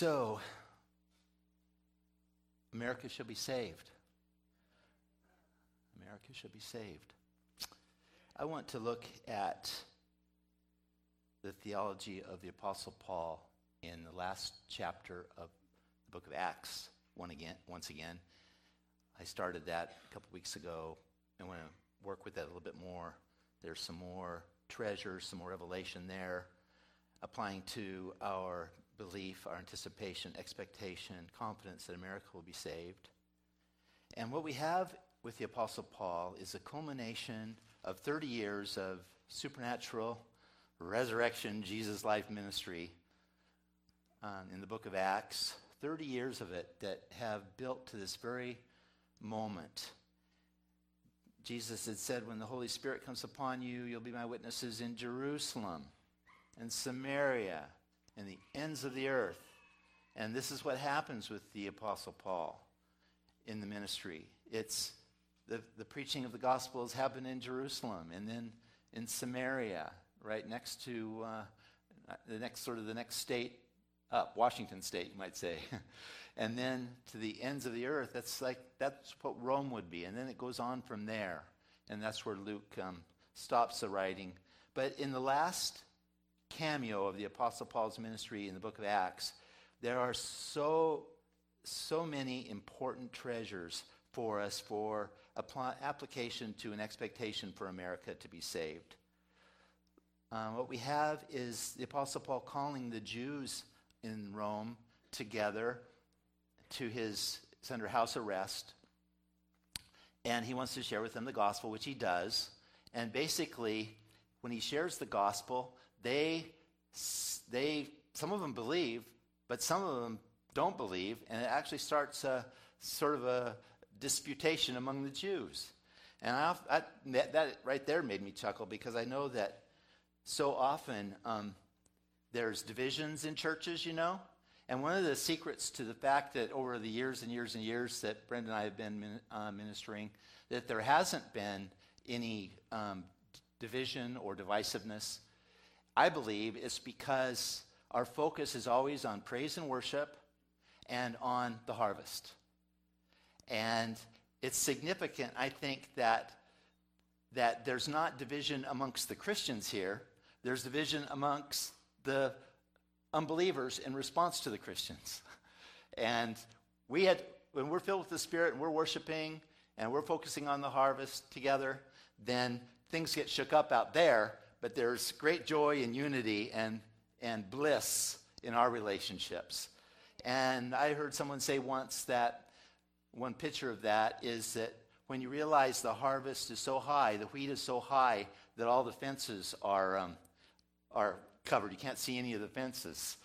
So, America shall be saved. America shall be saved. I want to look at the theology of the Apostle Paul in the last chapter of the book of Acts one again, once again. I started that a couple weeks ago. I want to work with that a little bit more. There's some more treasure, some more revelation there, applying to our belief, our anticipation, expectation, confidence that America will be saved. And what we have with the Apostle Paul is a culmination of 30 years of supernatural resurrection, Jesus life ministry um, in the book of Acts. 30 years of it that have built to this very moment. Jesus had said, When the Holy Spirit comes upon you, you'll be my witnesses in Jerusalem and Samaria and the ends of the earth. And this is what happens with the Apostle Paul in the ministry. It's the, the preaching of the gospel has happened in Jerusalem and then in Samaria, right next to uh, the next sort of the next state up, Washington State, you might say. and then to the ends of the earth, that's like that's what Rome would be. And then it goes on from there. And that's where Luke um, stops the writing. But in the last cameo of the Apostle Paul's ministry in the book of Acts, there are so, so many important treasures for us for application to an expectation for America to be saved. Um, what we have is the Apostle Paul calling the Jews in Rome together to his, under house arrest. And he wants to share with them the gospel, which he does. And basically, when he shares the gospel, they, they, some of them believe, but some of them don't believe, and it actually starts a sort of a disputation among the Jews. And I, I, that, that, right there made me chuckle because I know that so often um, there's divisions in churches, you know. And one of the secrets to the fact that over the years and years and years that Brenda and I have been uh, ministering, that there hasn't been any um, division or divisiveness I believe it's because our focus is always on praise and worship and on the harvest. And it's significant, I think, that, that there's not division amongst the Christians here, there's division amongst the unbelievers in response to the Christians. And we had, when we're filled with the Spirit and we're worshiping and we're focusing on the harvest together, then things get shook up out there but there's great joy and unity and, and bliss in our relationships. And I heard someone say once that one picture of that is that when you realize the harvest is so high, the wheat is so high that all the fences are, um, are covered. You can't see any of the fences.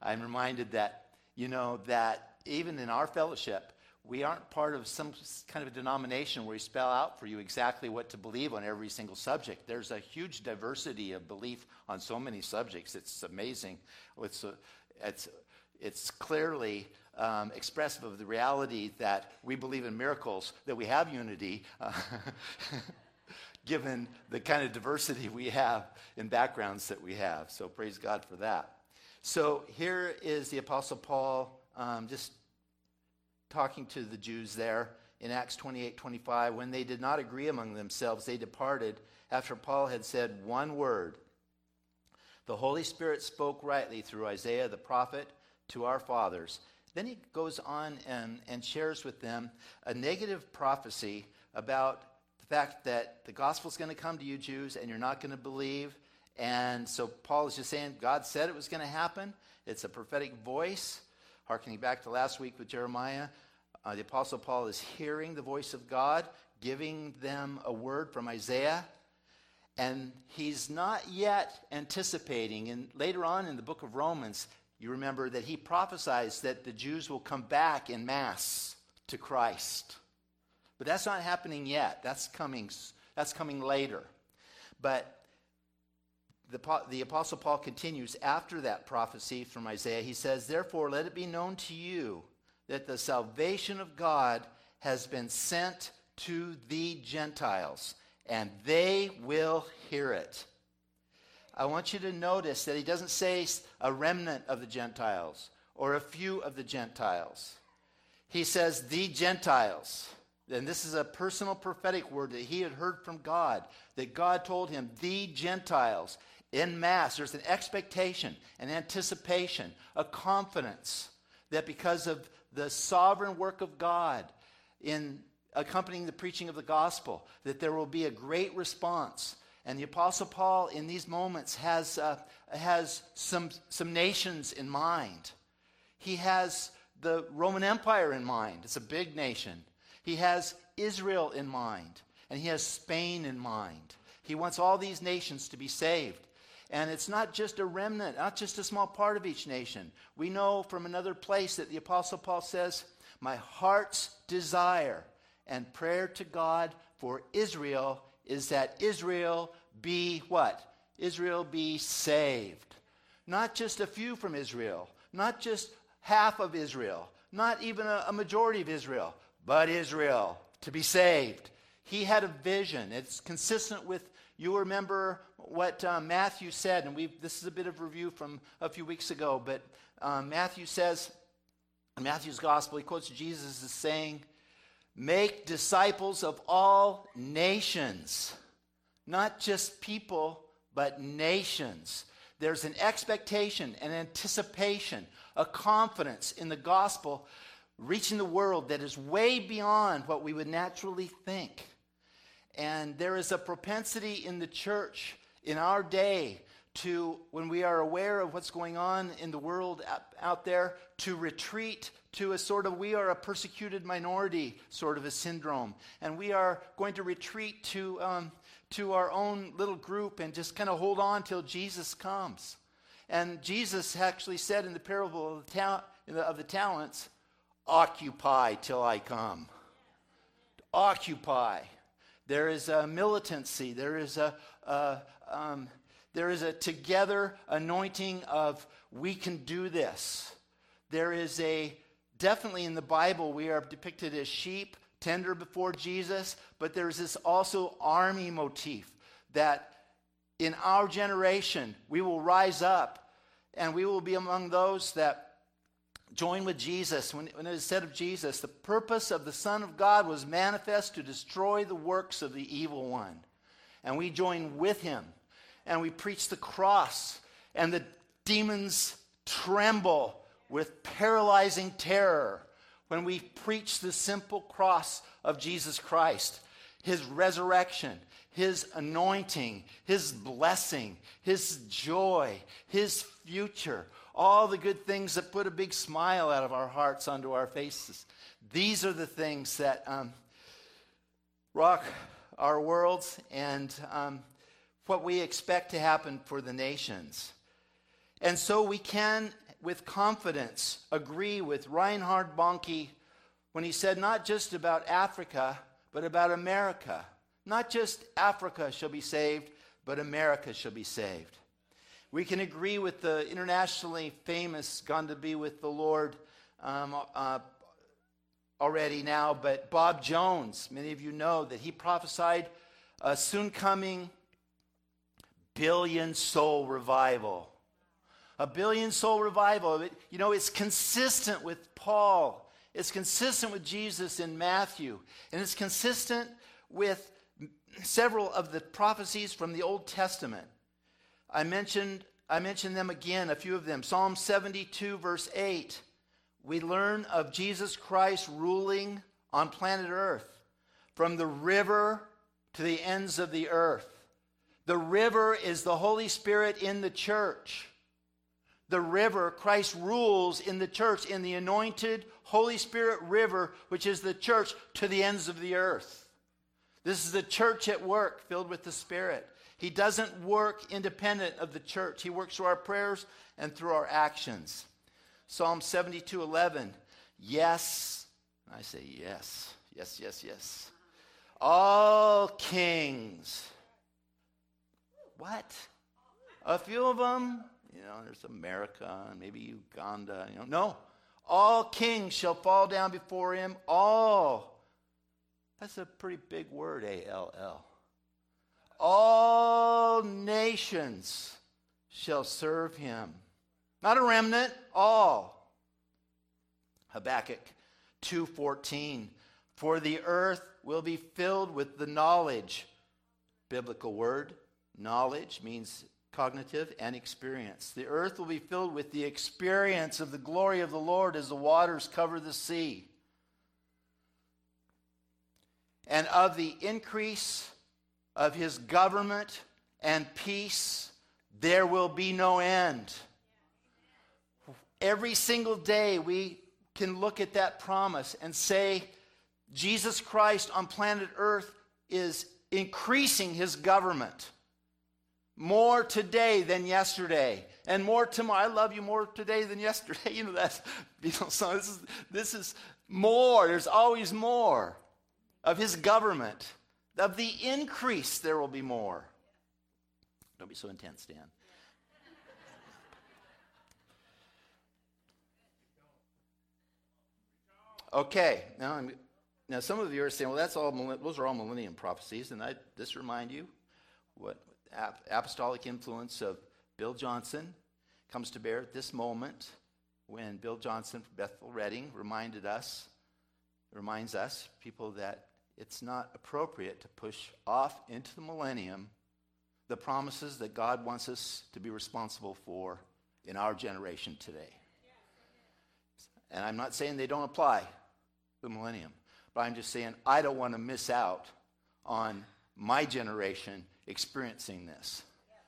I'm reminded that, you know, that even in our fellowship, we aren't part of some kind of a denomination where we spell out for you exactly what to believe on every single subject. There's a huge diversity of belief on so many subjects. It's amazing. It's, a, it's, it's clearly um, expressive of the reality that we believe in miracles, that we have unity, uh, given the kind of diversity we have in backgrounds that we have. So praise God for that. So here is the Apostle Paul um, just talking to the Jews there in Acts 28 25. When they did not agree among themselves, they departed after Paul had said one word. The Holy Spirit spoke rightly through Isaiah the prophet to our fathers. Then he goes on and, and shares with them a negative prophecy about the fact that the gospel is going to come to you, Jews, and you're not going to believe. And so Paul is just saying God said it was going to happen. It's a prophetic voice, harkening back to last week with Jeremiah. Uh, the Apostle Paul is hearing the voice of God, giving them a word from Isaiah, and he's not yet anticipating. And later on in the book of Romans, you remember that he prophesies that the Jews will come back in mass to Christ. But that's not happening yet. That's coming, that's coming later. But the, the Apostle Paul continues after that prophecy from Isaiah. He says, Therefore, let it be known to you that the salvation of God has been sent to the Gentiles, and they will hear it. I want you to notice that he doesn't say a remnant of the Gentiles or a few of the Gentiles. He says, the Gentiles. And this is a personal prophetic word that he had heard from God, that God told him, the Gentiles in mass. There's an expectation, an anticipation, a confidence that because of the sovereign work of God in accompanying the preaching of the gospel, that there will be a great response. And the Apostle Paul, in these moments, has, uh, has some, some nations in mind. He has the Roman Empire in mind, it's a big nation. He has Israel in mind, and he has Spain in mind. He wants all these nations to be saved. And it's not just a remnant, not just a small part of each nation. We know from another place that the Apostle Paul says, My heart's desire and prayer to God for Israel is that Israel be what? Israel be saved. Not just a few from Israel, not just half of Israel, not even a, majority of Israel, but Israel to be saved. He had a vision. It's consistent with, you remember what uh, Matthew said, and we this is a bit of review from a few weeks ago, but um, Matthew says, in Matthew's gospel, he quotes Jesus as saying, Make disciples of all nations, not just people, but nations. There's an expectation, an anticipation, a confidence in the gospel reaching the world that is way beyond what we would naturally think. And there is a propensity in the church in our day to, when we are aware of what's going on in the world out there, to retreat to a sort of, we are a persecuted minority sort of a syndrome. And we are going to retreat to, um, to our own little group and just kind of hold on till Jesus comes. And Jesus actually said in the parable of the, ta- of the talents, occupy till I come. Occupy. There is a militancy. There is a, a um, there is a together anointing of we can do this. There is a definitely in the Bible we are depicted as sheep tender before Jesus, but there's this also army motif that in our generation we will rise up and we will be among those that join with Jesus. When, when it is said of Jesus, the purpose of the Son of God was manifest to destroy the works of the evil one. And we join with him and we preach the cross, and the demons tremble with paralyzing terror when we preach the simple cross of Jesus Christ, his resurrection, his anointing, his blessing, his joy, his future, all the good things that put a big smile out of our hearts onto our faces. These are the things that um, rock our worlds and um, what we expect to happen for the nations. And so we can, with confidence, agree with Reinhard Bonnke when he said not just about Africa, but about America. Not just Africa shall be saved, but America shall be saved. We can agree with the internationally famous, gone to be with the Lord um, uh, already now, but Bob Jones, many of you know that he prophesied a soon coming billion soul revival. A billion soul revival. You know, it's consistent with Paul. It's consistent with Jesus in Matthew. And it's consistent with several of the prophecies from the Old Testament. I mentioned, I mentioned them again, a few of them. Psalm 72, verse 8. We learn of Jesus Christ ruling on planet Earth from the river to the ends of the earth. The river is the Holy Spirit in the church. The river, Christ rules in the church, in the anointed Holy Spirit river, which is the church to the ends of the earth. This is the church at work, filled with the Spirit. He doesn't work independent of the church, He works through our prayers and through our actions. Psalm 72 11. Yes. I say yes. Yes, yes, yes. All kings what? A few of them, you know, there's America and maybe Uganda, you know. No. All kings shall fall down before him. All. That's a pretty big word, A L L. All nations shall serve him. Not a remnant, all. Habakkuk 2:14 For the earth will be filled with the knowledge biblical word knowledge means cognitive and experience. The earth will be filled with the experience of the glory of the Lord as the waters cover the sea. And of the increase of his government and peace, there will be no end. Every single day, we can look at that promise and say, Jesus Christ on planet Earth is increasing his government more today than yesterday and more tomorrow. I love you more today than yesterday. You know that's you know so this is this is more. There's always more of his government of the increase there will be more. Don't be so intense dan. Okay now I'm, now some of you are saying well that's all those are all millennium prophecies and i just remind you what apostolic influence of Bill Johnson comes to bear at this moment when Bill Johnson from Bethel Redding reminded us, reminds us, people, that it's not appropriate to push off into the millennium the promises that God wants us to be responsible for in our generation today. And I'm not saying they don't apply to the millennium, but I'm just saying I don't want to miss out on my generation experiencing this.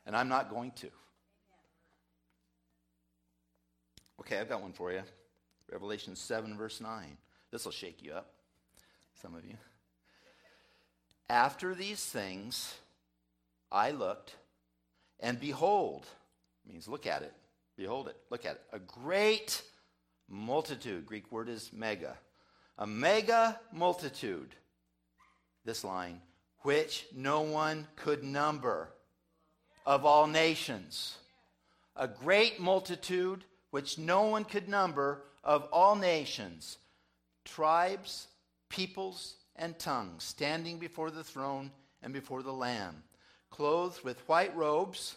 And I'm not going to. Okay, I've got one for you. Revelation 7, verse 9. This will shake you up, some of you. After these things, I looked, and behold, means look at it, behold it, look at it. A great multitude, Greek word is mega. A mega multitude. This line, which no one could number of all nations. A great multitude which no one could number of all nations, tribes, peoples, and tongues, standing before the throne and before the Lamb, clothed with white robes,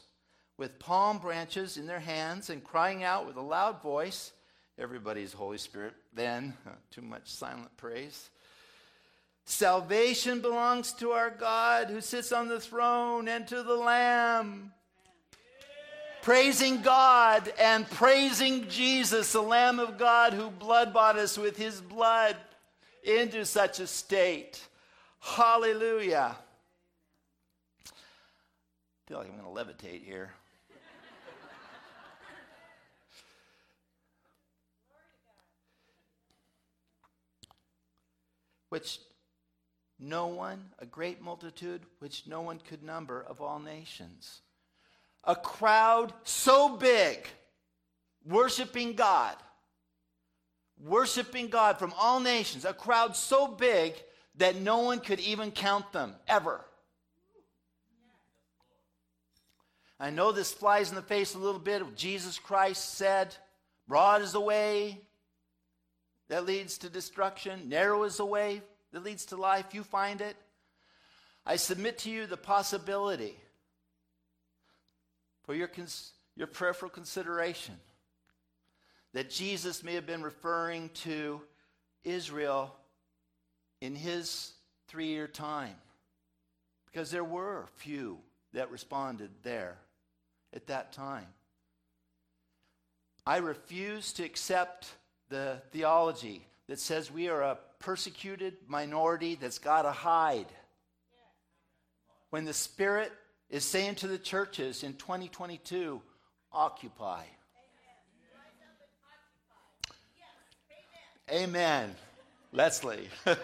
with palm branches in their hands, and crying out with a loud voice. Everybody's Holy Spirit, then, too much silent praise. Salvation belongs to our God who sits on the throne and to the Lamb. Praising God and praising Jesus, the Lamb of God who blood bought us with his blood into such a state. Hallelujah. I feel like I'm going to levitate here. Which no one, a great multitude which no one could number of all nations. A crowd so big, worshiping God, worshiping God from all nations, a crowd so big that no one could even count them ever. I know this flies in the face a little bit Jesus Christ said, Broad is the way that leads to destruction, narrow is the way that leads to life, you find it. I submit to you the possibility for your, cons- your prayerful consideration that Jesus may have been referring to Israel in his three year time. Because there were few that responded there at that time. I refuse to accept the theology that says we are a persecuted minority that's got to hide. When the Spirit is saying to the churches in 2022, occupy. Amen. Leslie.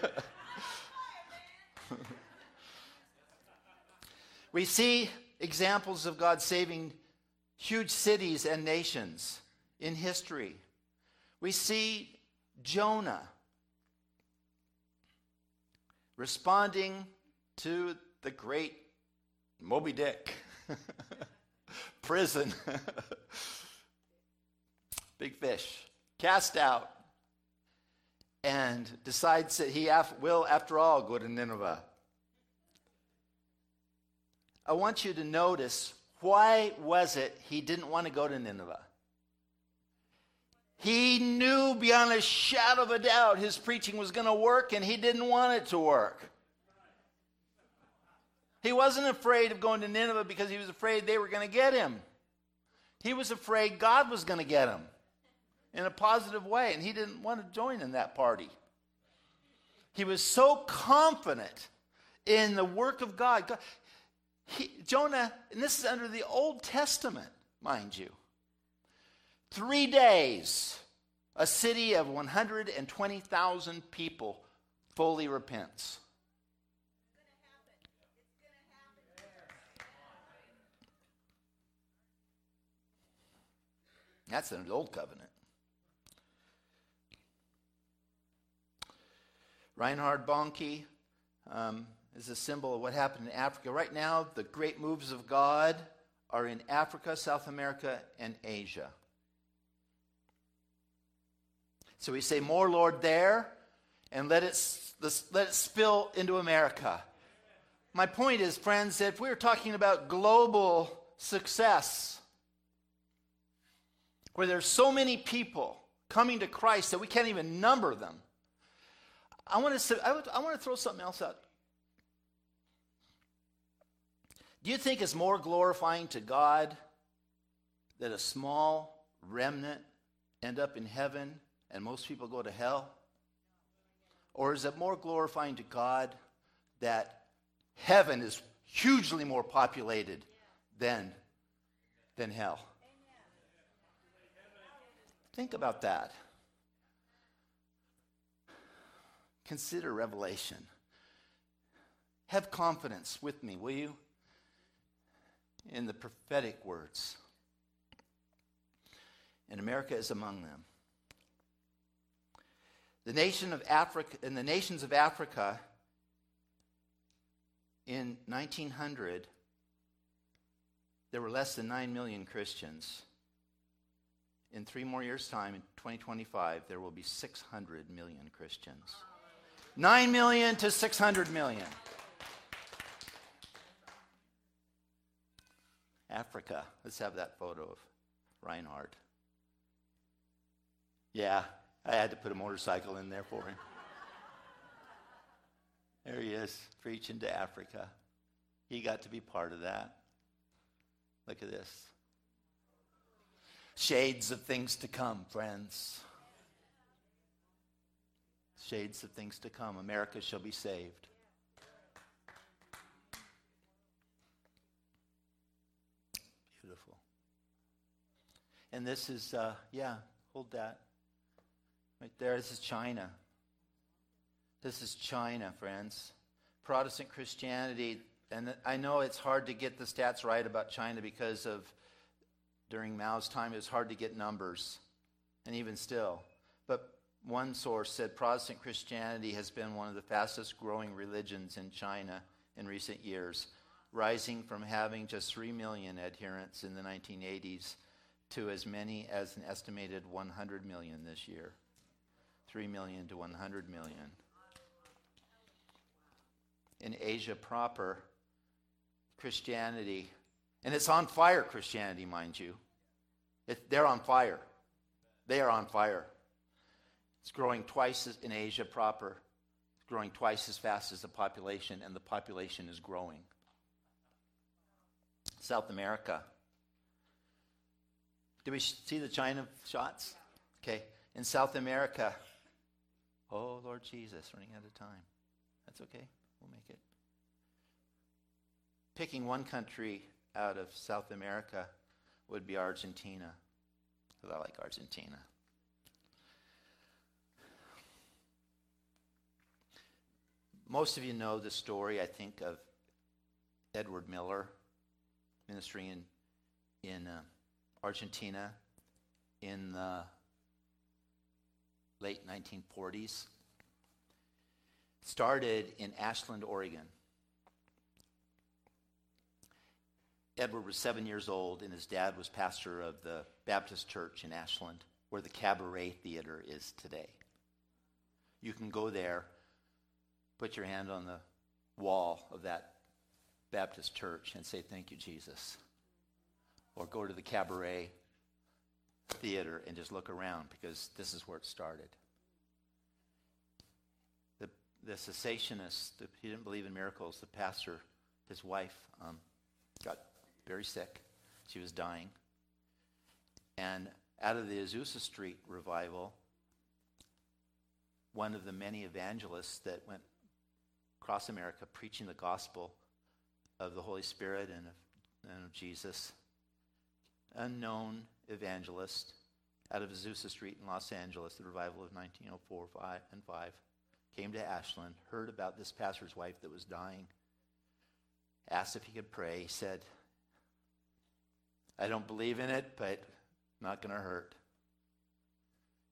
we see examples of God saving huge cities and nations in history. We see Jonah responding to the great Moby Dick, prison, big fish, cast out, and decides that he af- will, after all, go to Nineveh. I want you to notice why was it he didn't want to go to Nineveh? He knew beyond a shadow of a doubt his preaching was going to work, and he didn't want it to work. He wasn't afraid of going to Nineveh because he was afraid they were going to get him. He was afraid God was going to get him in a positive way, and he didn't want to join in that party. He was so confident in the work of God. God he, Jonah, and this is under the Old Testament, mind you. Three days, a city of 120,000 people fully repents. That's an old covenant. Reinhard Bonnke um, is a symbol of what happened in Africa. Right now, the great moves of God are in Africa, South America, and Asia. So we say, More, Lord, there, and let it, let it spill into America. My point is, friends, that if we're talking about global success, where there's so many people coming to Christ that we can't even number them, I want to, I, would, I want to throw something else out. Do you think it's more glorifying to God that a small remnant end up in heaven and most people go to hell? Or is it more glorifying to God that heaven is hugely more populated than, than hell? Think about that. Consider Revelation. Have confidence with me, will you? In the prophetic words. And America is among them. The nation of Africa, in the nations of Africa, in 1900, there were less than 9 million Christians. In three more years' time, in 2025, there will be 600 million Christians. 9 million to 600 million. Africa. Let's have that photo of Reinhard. Yeah, I had to put a motorcycle in there for him. There he is, preaching to Africa. He got to be part of that. Look at this. Shades of things to come, friends. Shades of things to come. America shall be saved. Beautiful. And this is, uh, yeah, hold that. Right there, this is China. This is China, friends. Protestant Christianity, and I know it's hard to get the stats right about China because of during Mao's time, it was hard to get numbers, and even still. One source said Protestant Christianity has been one of the fastest growing religions in China in recent years, rising from having just 3 million adherents in the 1980s to as many as an estimated 100 million this year. 3 million to 100 million. In Asia proper, Christianity, and it's on fire, Christianity, mind you. It, they're on fire. They are on fire. It's growing twice as, in Asia proper. It's growing twice as fast as the population, and the population is growing. South America. Did we see the China shots? Okay. In South America, Oh, Lord Jesus, running out of time. That's okay. We'll make it. Picking one country out of South America would be Argentina, because I like Argentina. Most of you know the story, I think, of Edward Miller ministering in, in uh, Argentina in the late 1940s. Started in Ashland, Oregon. Edward was seven years old, and his dad was pastor of the Baptist church in Ashland, where the Cabaret Theater is today. You can go there, put your hand on the wall of that Baptist church and say, Thank you, Jesus. Or go to the cabaret theater and just look around because this is where it started. The, the cessationist, the, he didn't believe in miracles. The pastor, his wife, um, got very sick. She was dying. And out of the Azusa Street revival, one of the many evangelists that went across America preaching the gospel of the Holy Spirit and of, and of Jesus, unknown evangelist out of Azusa Street in Los Angeles, the revival of 1904 five, and 5, came to Ashland, heard about this pastor's wife that was dying, asked if he could pray. He said, I don't believe in it, but not going to hurt.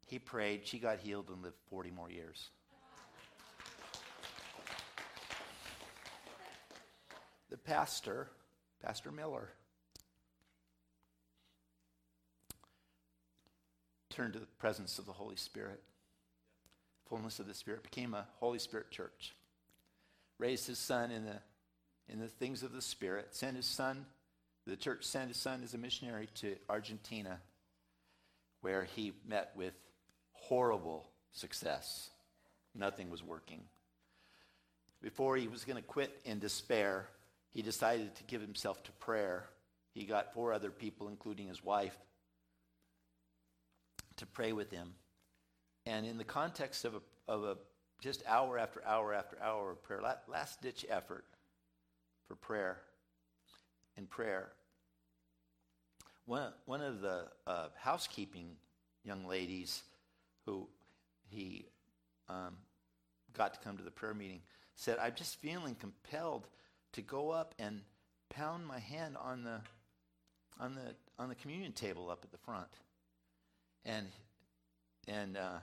He prayed. She got healed and lived 40 more years. Pastor, Pastor Miller, turned to the presence of the Holy Spirit. Fullness of the Spirit became a Holy Spirit church. Raised his son in the, in the things of the Spirit. Sent his son, the church sent his son as a missionary to Argentina, where he met with horrible success. Nothing was working. Before he was going to quit in despair, he decided to give himself to prayer. He got four other people, including his wife, to pray with him. And in the context of a, of a just hour after hour after hour of prayer, last ditch effort for prayer, in prayer, one, one of the uh, housekeeping young ladies who he um, got to come to the prayer meeting said, I'm just feeling compelled to go up and pound my hand on the, on the, on the communion table up at the front. And, and uh,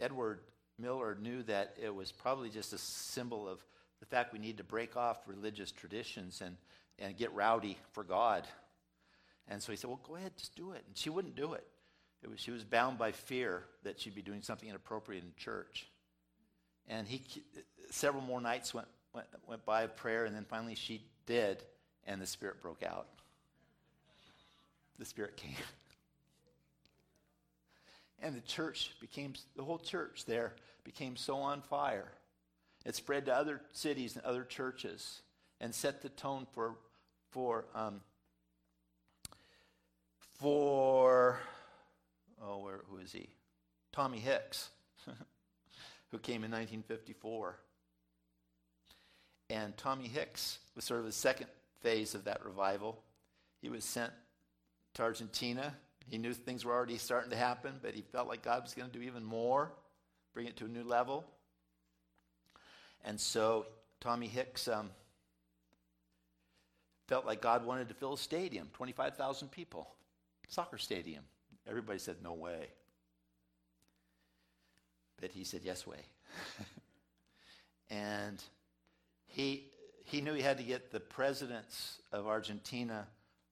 Edward Miller knew that it was probably just a symbol of the fact we need to break off religious traditions and, and get rowdy for God. And so he said, Well, go ahead, just do it. And she wouldn't do it. it was, she was bound by fear that she'd be doing something inappropriate in church. And he, several more nights went, went, went by prayer, and then finally she did, and the Spirit broke out. The Spirit came. And the church became, the whole church there became so on fire. It spread to other cities and other churches and set the tone for, for, um, for, oh, where, who is he? Tommy Hicks, who came in 1954. And Tommy Hicks was sort of the second phase of that revival. He was sent to Argentina he knew things were already starting to happen, but he felt like God was going to do even more, bring it to a new level. And so Tommy Hicks um, felt like God wanted to fill a stadium, 25,000 people, soccer stadium. Everybody said, no way. But he said, yes way. and he, he knew he had to get the presidents of Argentina,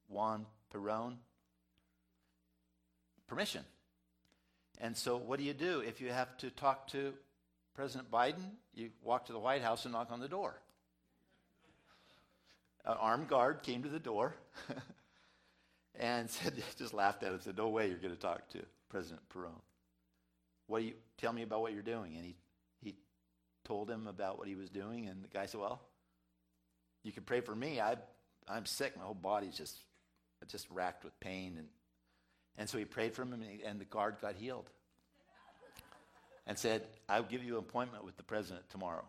Juan Perón, permission. And so, what do you do if you have to talk to President Biden? You walk to the White House and knock on the door. An armed guard came to the door and said, just laughed at us, said, No way you're going to talk to President Perón. What do you tell me about what you're doing? And he told him about what he was doing, and the guy said, Well, you can pray for me. I, I'm sick. My whole body's just, just racked with pain and and so he prayed for him, and, he, and the guard got healed. And said, I'll give you an appointment with the president tomorrow.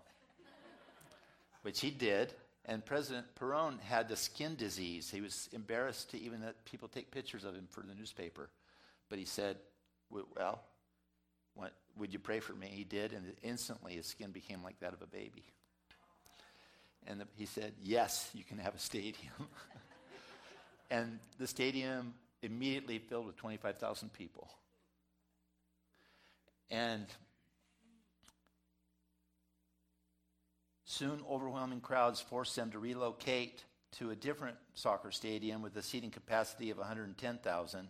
Which he did. And President Perón had the skin disease. He was embarrassed to even let people take pictures of him for the newspaper. But he said, Well, what, would you pray for me? He did, and instantly his skin became like that of a baby. And the, he said, Yes, you can have a stadium. and the stadium immediately filled with 25,000 people. And soon, overwhelming crowds forced them to relocate to a different soccer stadium with a seating capacity of 110,000,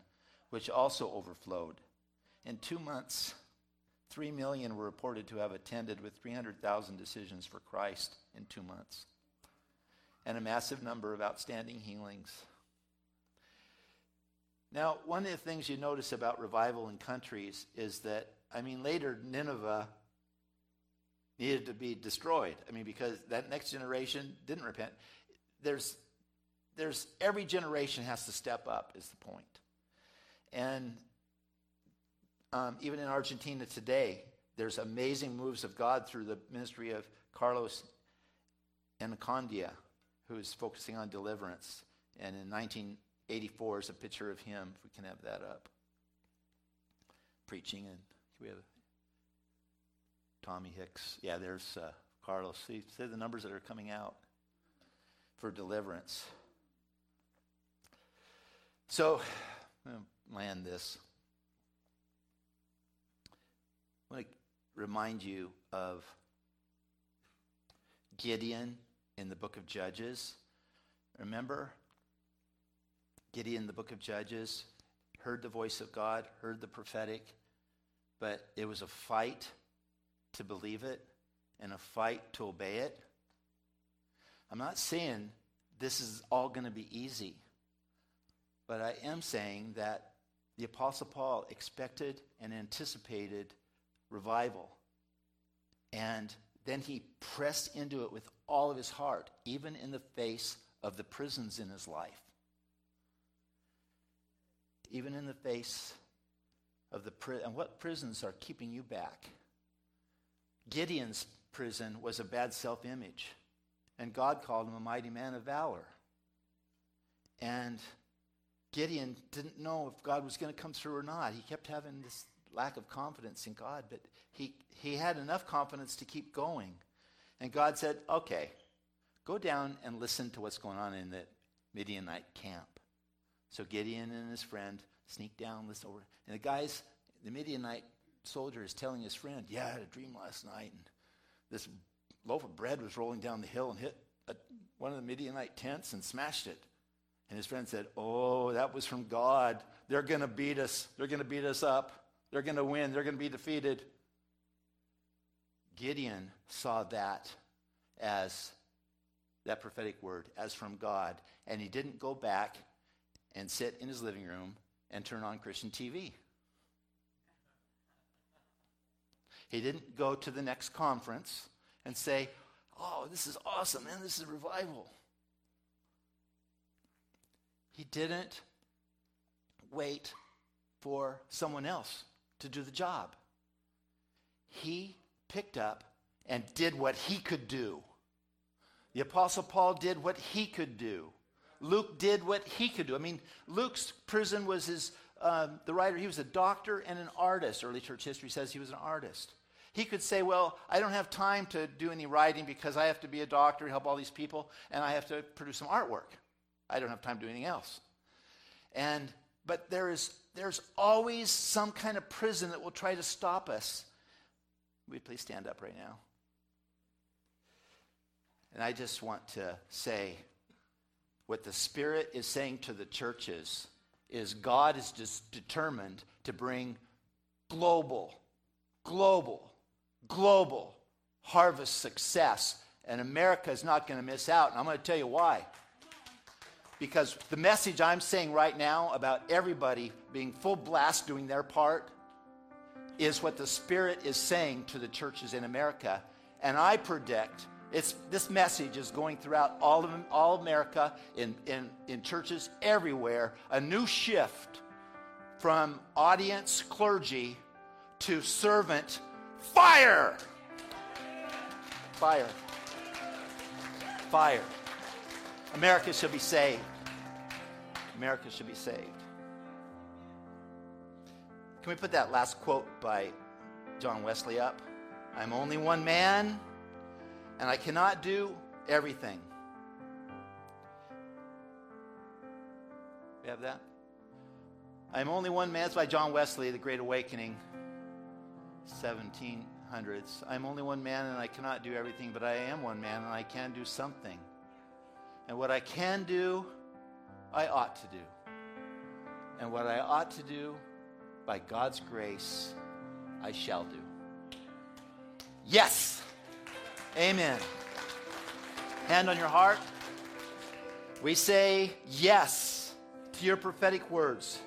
which also overflowed. In two months, 3 million were reported to have attended, with 300,000 decisions for Christ in two months, and a massive number of outstanding healings. Now, one of the things you notice about revival in countries is that, I mean, later Nineveh needed to be destroyed. I mean, because that next generation didn't repent. There's, there's every generation has to step up, is the point. And um, even in Argentina today, there's amazing moves of God through the ministry of Carlos Annacondia, who's focusing on deliverance. And in 1984 is a picture of him, if we can have that up, preaching. And we have Tommy Hicks. Yeah, there's uh, Carlos. See, see the numbers that are coming out for deliverance. So, land this. I want to remind you of Gideon in the book of Judges. Remember? Gideon in the book of Judges heard the voice of God, heard the prophetic, but it was a fight to believe it and a fight to obey it. I'm not saying this is all going to be easy, but I am saying that the Apostle Paul expected and anticipated revival. And then he pressed into it with all of his heart, even in the face of the prisons in his life. Even in the face of the prison. And what prisons are keeping you back? Gideon's prison was a bad self image, and God called him a mighty man of valor. And Gideon didn't know if God was going to come through or not. He kept having this lack of confidence in God, but he, he had enough confidence to keep going. And God said, okay, go down and listen to what's going on in the Midianite camp. So Gideon and his friend sneak down, listen over. And the guys, the Midianite soldier is telling his friend, Yeah, I had a dream last night, and this loaf of bread was rolling down the hill and hit a, one of the Midianite tents and smashed it. And his friend said, Oh, that was from God. They're going to beat us. They're going to beat us up. They're going to win. They're going to be defeated. Gideon saw that as that prophetic word, as from God. And he didn't go back and sit in his living room and turn on Christian TV. He didn't go to the next conference and say, Oh, this is awesome, man, this is revival. He didn't wait for someone else to do the job. He picked up and did what he could do. The Apostle Paul did what he could do. Luke did what he could do. I mean, Luke's prison was his, um, the writer, he was a doctor and an artist. Early church history says he was an artist. He could say, Well, I don't have time to do any writing because I have to be a doctor, help all these people, and I have to produce some artwork. I don't have time to do anything else. And but there is there's always some kind of prison that will try to stop us. Will please stand up right now? And I just want to say what the Spirit is saying to the churches is God is just determined to bring global, global global harvest success. And America is not going to miss out. And I'm going to tell you why. Because the message I'm saying right now about everybody being full blast doing their part is what the Spirit is saying to the churches in America. And I predict it's, this message is going throughout all of all America, in, in, in churches everywhere, a new shift from audience clergy to servant Fire! Fire. Fire. America should be saved. America should be saved. Can we put that last quote by John Wesley up? I'm only one man, and I cannot do everything. We have that? I'm only one man. It's by John Wesley, The Great Awakening. 1700s. I'm only one man and I cannot do everything, but I am one man and I can do something. And what I can do, I ought to do. And what I ought to do, by God's grace, I shall do. Yes! Amen. Hand on your heart. We say yes to your prophetic words.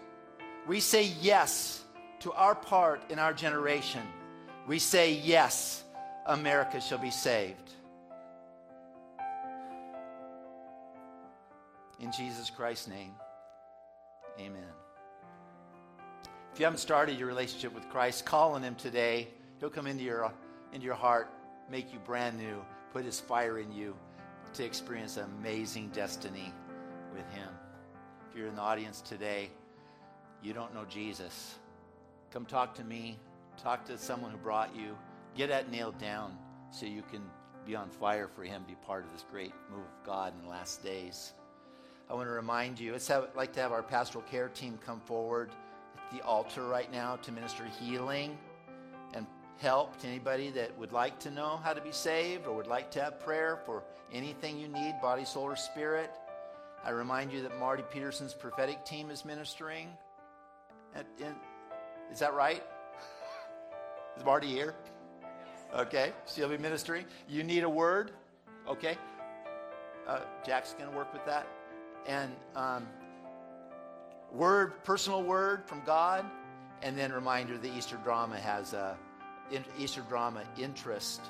We say yes to our part in our generation. We say yes, America shall be saved. In Jesus Christ's name, amen. If you haven't started your relationship with Christ, call on Him today. He'll come into your, into your heart, make you brand new, put His fire in you to experience amazing destiny with Him. If you're in the audience today, you don't know Jesus, come talk to me, talk to someone who brought you, get that nailed down so you can be on fire for Him, be part of this great move of God in the last days. I want to remind you, it's have, like to have our pastoral care team come forward at the altar right now to minister healing and help to anybody that would like to know how to be saved or would like to have prayer for anything you need, body, soul, or spirit. I remind you that Marty Peterson's prophetic team is ministering. At, in, is that right? Is Marty here? Okay, she'll be ministering. You need a word? Okay. Uh, Jack's going to work with that and um, word, personal word from God, and then reminder the Easter drama has a Easter drama interest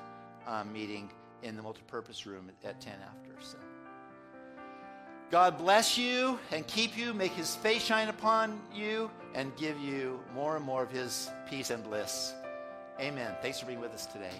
um, meeting in the multipurpose room at, at 10 after. So. God bless you and keep you, make his face shine upon you, and give you more and more of his peace and bliss. Amen. Thanks for being with us today.